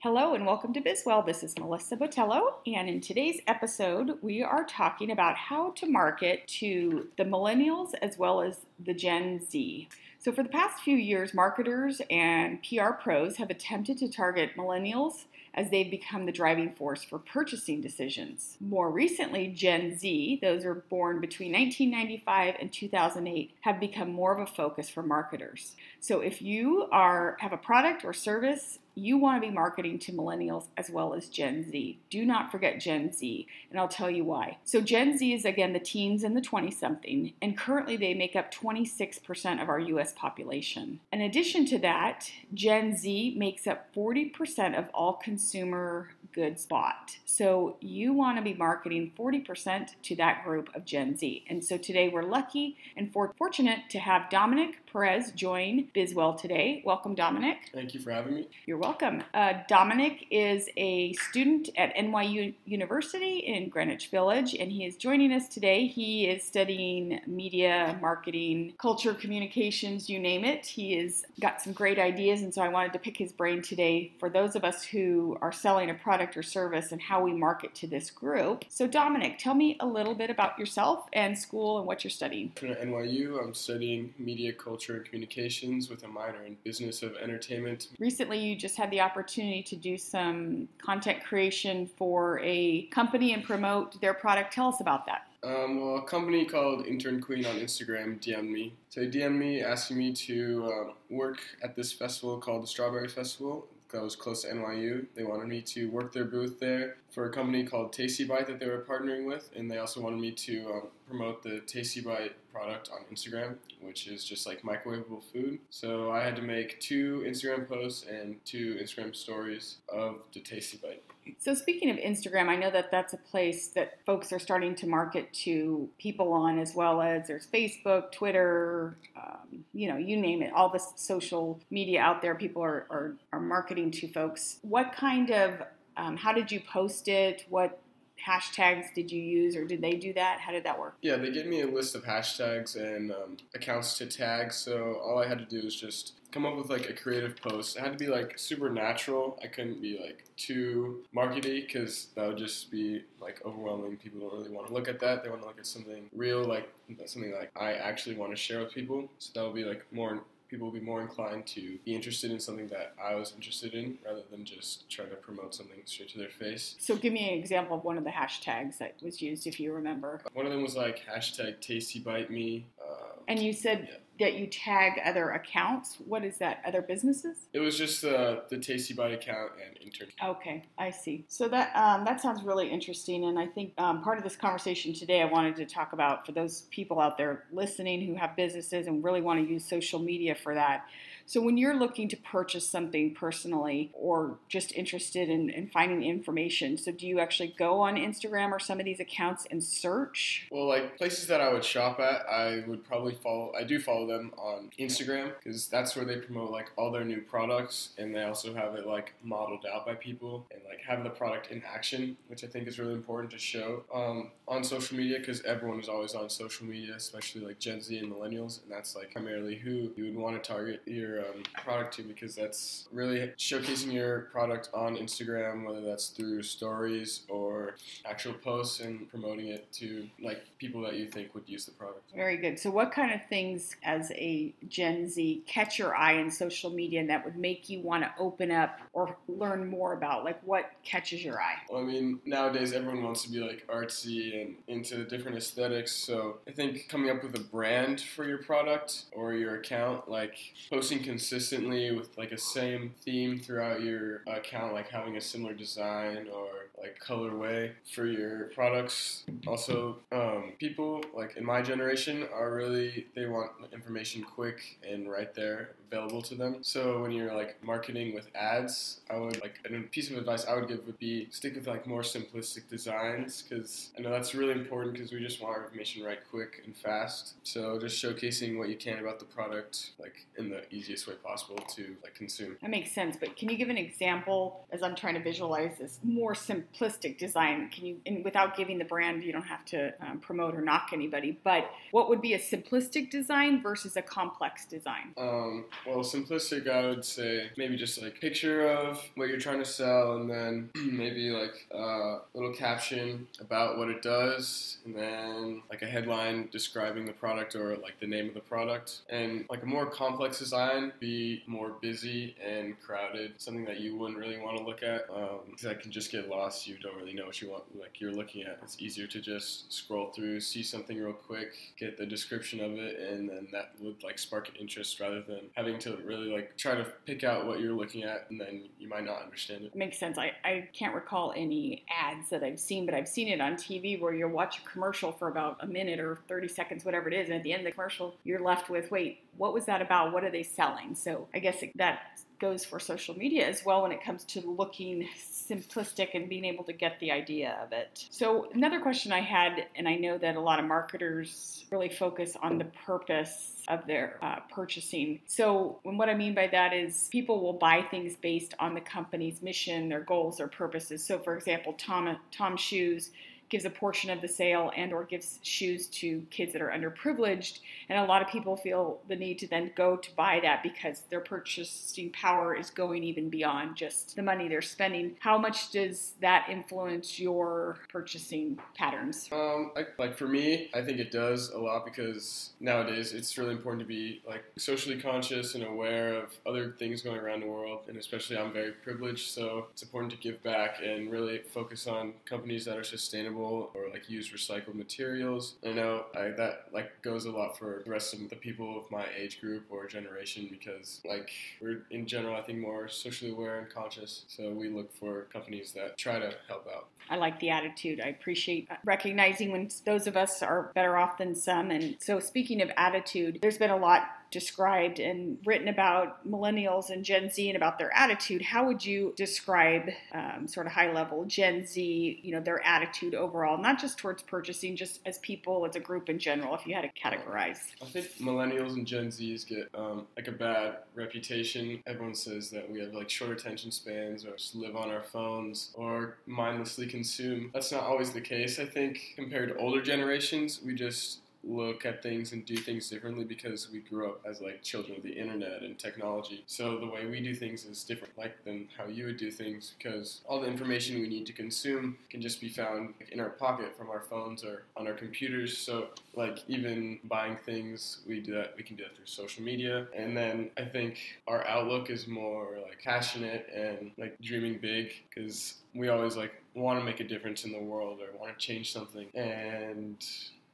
Hello and welcome to Bizwell. This is Melissa Botello, and in today's episode, we are talking about how to market to the millennials as well as the Gen Z. So, for the past few years, marketers and PR pros have attempted to target millennials as they've become the driving force for purchasing decisions. More recently, Gen Z, those who are born between 1995 and 2008, have become more of a focus for marketers. So if you are have a product or service you want to be marketing to millennials as well as Gen Z. Do not forget Gen Z, and I'll tell you why. So, Gen Z is again the teens and the 20 something, and currently they make up 26% of our US population. In addition to that, Gen Z makes up 40% of all consumer goods spot. So, you want to be marketing 40% to that group of Gen Z. And so, today we're lucky and fortunate to have Dominic Perez join Bizwell today. Welcome, Dominic. Thank you for having me. You're welcome. Uh, Dominic is a student at NYU University in Greenwich Village, and he is joining us today. He is studying media, marketing, culture, communications, you name it. He has got some great ideas, and so I wanted to pick his brain today for those of us who are selling a product or service and how we market to this group. So, Dominic, tell me a little bit about yourself and school and what you're studying. At NYU, I'm studying media, culture, Culture and Communications with a minor in Business of Entertainment. Recently, you just had the opportunity to do some content creation for a company and promote their product. Tell us about that. Um, well, a company called Intern Queen on Instagram DM'd me. So they DM'd me asking me to um, work at this festival called the Strawberry Festival that was close to NYU. They wanted me to work their booth there for a company called Tasty Bite that they were partnering with, and they also wanted me to um, promote the Tasty Bite product on Instagram, which is just like microwavable food. So I had to make two Instagram posts and two Instagram stories of the Tasty Bite. So speaking of Instagram, I know that that's a place that folks are starting to market to people on, as well as there's Facebook, Twitter, um, you know, you name it, all the social media out there. People are, are, are marketing to folks. What kind of um, how did you post it? What hashtags did you use, or did they do that? How did that work? Yeah, they gave me a list of hashtags and um, accounts to tag. So all I had to do was just come up with like a creative post. It had to be like super natural. I couldn't be like too markety because that would just be like overwhelming. People don't really want to look at that. They want to look at something real, like something like I actually want to share with people. So that would be like more people will be more inclined to be interested in something that I was interested in rather than just try to promote something straight to their face. So, give me an example of one of the hashtags that was used, if you remember. One of them was like hashtag Tasty Bite Me. Uh, and you said yeah that you tag other accounts. What is that? Other businesses? It was just uh, the Tasty Bite account and intern. Okay, I see. So that um, that sounds really interesting, and I think um, part of this conversation today, I wanted to talk about for those people out there listening who have businesses and really want to use social media for that. So when you're looking to purchase something personally or just interested in, in, finding information, so do you actually go on Instagram or some of these accounts and search? Well, like places that I would shop at, I would probably follow. I do follow them on Instagram because that's where they promote like all their new products, and they also have it like modeled out by people and like have the product in action, which I think is really important to show um, on social media because everyone is always on social media, especially like Gen Z and millennials, and that's like primarily who you would want to target your um, product to because that's really showcasing your product on Instagram, whether that's through stories or actual posts and promoting it to like people that you think would use the product. Very good. So, what kind of things as a Gen Z catch your eye in social media and that would make you want to open up or learn more about? Like, what catches your eye? Well, I mean, nowadays everyone wants to be like artsy and into different aesthetics. So, I think coming up with a brand for your product or your account, like posting consistently with like a same theme throughout your account, like having a similar design or like colorway for your products. Also, um, people like in my generation are really they want information quick and right there available to them. So when you're like marketing with ads, I would like a piece of advice I would give would be stick with like more simplistic designs because I know that's really important because we just want our information right quick and fast. So just showcasing what you can about the product like in the easiest way possible to like consume. That makes sense, but can you give an example as I'm trying to visualize this more simplistic design? Can you, and without giving the brand, you don't have to um, promote or knock anybody, but what would be a simplistic design versus a complex design? Um, well, simplistic, I would say maybe just like picture of what you're trying to sell, and then maybe like a little caption about what it does, and then like a headline describing the product or like the name of the product, and like a more complex design be more busy and crowded, something that you wouldn't really want to look at. Um, that can just get lost. You don't really know what you want, like you're looking at. It's easier to just scroll through, see something real quick, get the description of it, and then that would like spark an interest rather than having to really like try to pick out what you're looking at, and then you might not understand it. Makes sense. I, I can't recall any ads that I've seen, but I've seen it on TV where you watch a commercial for about a minute or 30 seconds, whatever it is, and at the end of the commercial, you're left with, wait, what was that about? What are they selling? So I guess that goes for social media as well when it comes to looking simplistic and being able to get the idea of it. So, another question I had, and I know that a lot of marketers really focus on the purpose of their uh, purchasing. So, what I mean by that is people will buy things based on the company's mission, their goals, their purposes. So, for example, Tom Tom Shoes gives a portion of the sale and or gives shoes to kids that are underprivileged. And a lot of people feel the need to then go to buy that because their purchasing power is going even beyond just the money they're spending. How much does that influence your purchasing patterns? Um, I, like for me i think it does a lot because nowadays it's really important to be like socially conscious and aware of other things going around the world. And especially i'm very privileged so it's important to give back and really focus on companies that are sustainable sustainable or like use recycled materials. I know I, that like goes a lot for the rest of the people of my age group or generation because like we're in general I think more socially aware and conscious. So we look for companies that try to help out. I like the attitude. I appreciate recognizing when those of us are better off than some. And so speaking of attitude, there's been a lot described and written about millennials and Gen Z and about their attitude, how would you describe, um, sort of high level, Gen Z, you know, their attitude overall, not just towards purchasing, just as people, as a group in general, if you had to categorize? I think millennials and Gen Zs get um, like a bad reputation. Everyone says that we have like short attention spans or just live on our phones or mindlessly consume. That's not always the case, I think, compared to older generations. We just look at things and do things differently because we grew up as like children of the internet and technology. So the way we do things is different like than how you would do things because all the information we need to consume can just be found in our pocket from our phones or on our computers. So like even buying things, we do that we can do that through social media. And then I think our outlook is more like passionate and like dreaming big because we always like want to make a difference in the world or want to change something and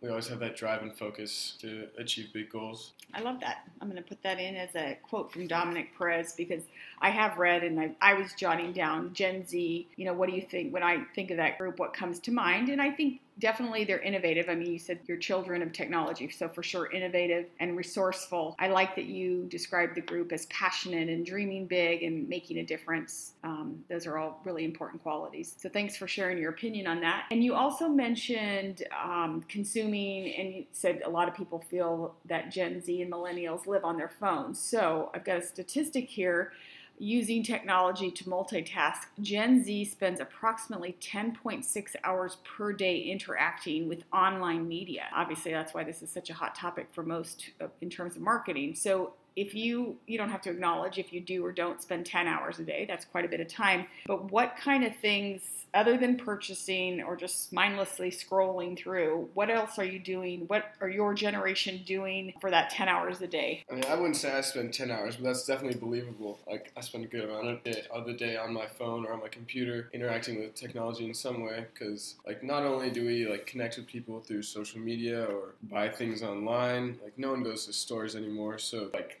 we always have that drive and focus to achieve big goals. I love that. I'm going to put that in as a quote from Dominic Perez because I have read and I, I was jotting down Gen Z. You know, what do you think when I think of that group? What comes to mind? And I think definitely they're innovative. I mean, you said you're children of technology, so for sure, innovative and resourceful. I like that you described the group as passionate and dreaming big and making a difference. Um, those are all really important qualities. So thanks for sharing your opinion on that. And you also mentioned um, consuming, and you said a lot of people feel that Gen Z and millennials live on their phones. So I've got a statistic here using technology to multitask, Gen Z spends approximately 10.6 hours per day interacting with online media. Obviously, that's why this is such a hot topic for most uh, in terms of marketing. So, if you you don't have to acknowledge if you do or don't spend 10 hours a day that's quite a bit of time but what kind of things other than purchasing or just mindlessly scrolling through, what else are you doing? What are your generation doing for that 10 hours a day? I mean, I wouldn't say I spend 10 hours, but that's definitely believable. Like, I spend a good amount of, day, of the day on my phone or on my computer interacting with technology in some way because, like, not only do we, like, connect with people through social media or buy things online, like, no one goes to stores anymore, so, like,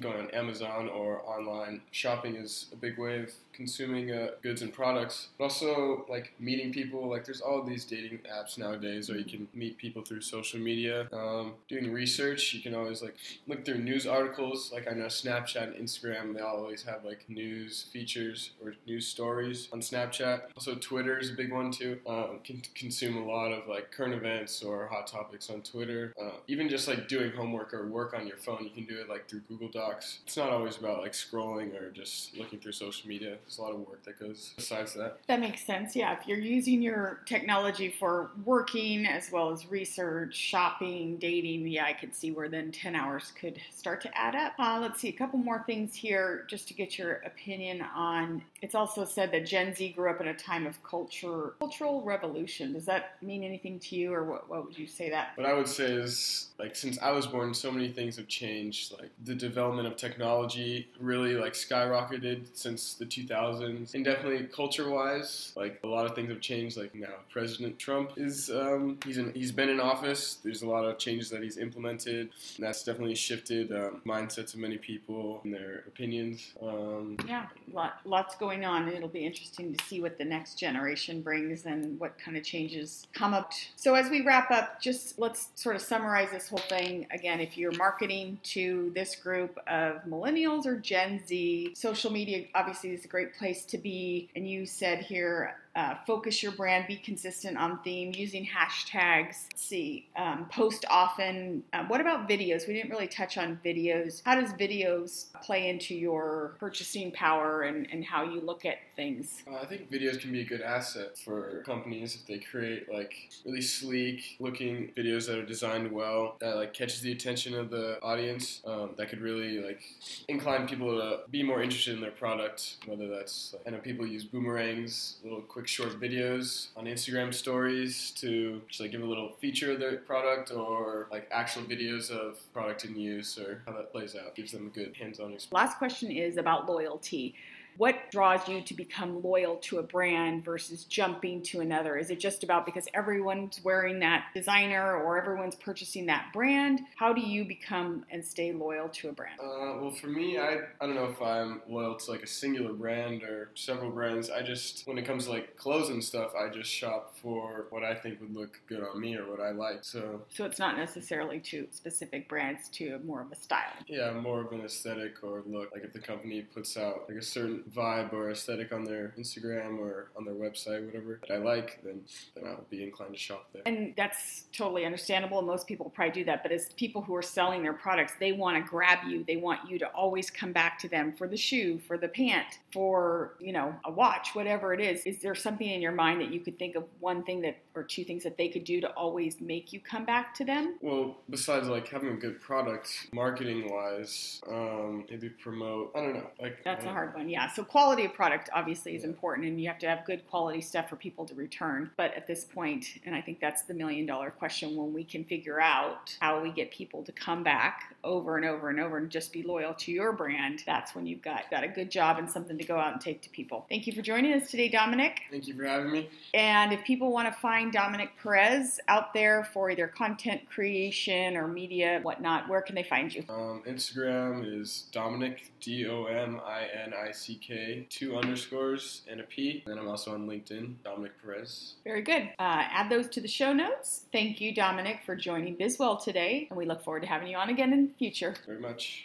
going on Amazon or online shopping is a big way of consuming uh, goods and products, but also like meeting people. Like there's all these dating apps nowadays where you can meet people through social media. Um, doing research, you can always like look through news articles. Like I know Snapchat and Instagram, they always have like news features or news stories on Snapchat. Also Twitter is a big one too. Um, can consume a lot of like current events or hot topics on Twitter. Uh, even just like doing homework or work on your phone, you can do it like through Google Docs TikToks. It's not always about like scrolling or just looking through social media. There's a lot of work that goes besides that. That makes sense. Yeah, if you're using your technology for working as well as research, shopping, dating, yeah, I could see where then 10 hours could start to add up. Uh, let's see, a couple more things here just to get your opinion on. It's also said that Gen Z grew up in a time of culture, cultural revolution. Does that mean anything to you, or what, what would you say that? What I would say is, like, since I was born, so many things have changed. Like, the development of technology really, like, skyrocketed since the 2000s. And definitely culture-wise, like, a lot of things have changed. Like, now President Trump is, um, he's, in, he's been in office. There's a lot of changes that he's implemented. And that's definitely shifted um, mindsets of many people and their opinions. Um, yeah, lot, lots going on. It'll be interesting to see what the next generation brings and what kind of changes come up. So as we wrap up, just let's sort of summarize this whole thing again. If you're marketing to this group of millennials or Gen Z, social media obviously is a great place to be. And you said here uh, focus your brand, be consistent on theme, using hashtags. Let's see, um, post often. Uh, what about videos? We didn't really touch on videos. How does videos play into your purchasing power and, and how you look at things? Uh, I think videos can be a good asset for companies if they create like really sleek looking videos that are designed well, that like catches the attention of the audience. Um, that could really like incline people to be more interested in their product. Whether that's I know people use boomerangs, a little quick short videos on Instagram stories to just like give a little feature of their product or like actual videos of product in use or how that plays out. Gives them a good hands-on experience. Last question is about loyalty what draws you to become loyal to a brand versus jumping to another? Is it just about because everyone's wearing that designer or everyone's purchasing that brand? How do you become and stay loyal to a brand? Uh, well, for me, I, I don't know if I'm loyal to like a singular brand or several brands. I just, when it comes to like clothes and stuff, I just shop for what I think would look good on me or what I like. So, so it's not necessarily to specific brands, to more of a style. Yeah, more of an aesthetic or look. Like if the company puts out like a certain vibe or aesthetic on their Instagram or on their website, whatever that I like, then then I'll be inclined to shop there. And that's totally understandable. Most people probably do that. But as people who are selling their products, they want to grab you. They want you to always come back to them for the shoe, for the pant, for you know a watch, whatever it is. Is there something in your mind that you could think of one thing that or two things that they could do to always make you come back to them? Well, besides like having a good product, marketing wise, um, maybe promote. I don't know. Like that's a hard one. Yeah. So quality of product obviously is important, and you have to have good quality stuff for people to return. But at this point, and I think that's the million dollar question when we can figure out how we get people to come back over and over and over and just be loyal to your brand, that's when you've got, got a good job and something to go out and take to people. Thank you for joining us today, Dominic. Thank you for having me. And if people want to find Dominic Perez out there for either content creation or media, whatnot, where can they find you? Um, Instagram is Dominic, D O M I N I C K, two underscores and a P. And then I'm also on LinkedIn, Dominic Perez. Very good. Uh, add those to the show notes. Thank you, Dominic, for joining Bizwell today, and we look forward to having you on again in the future. Very much.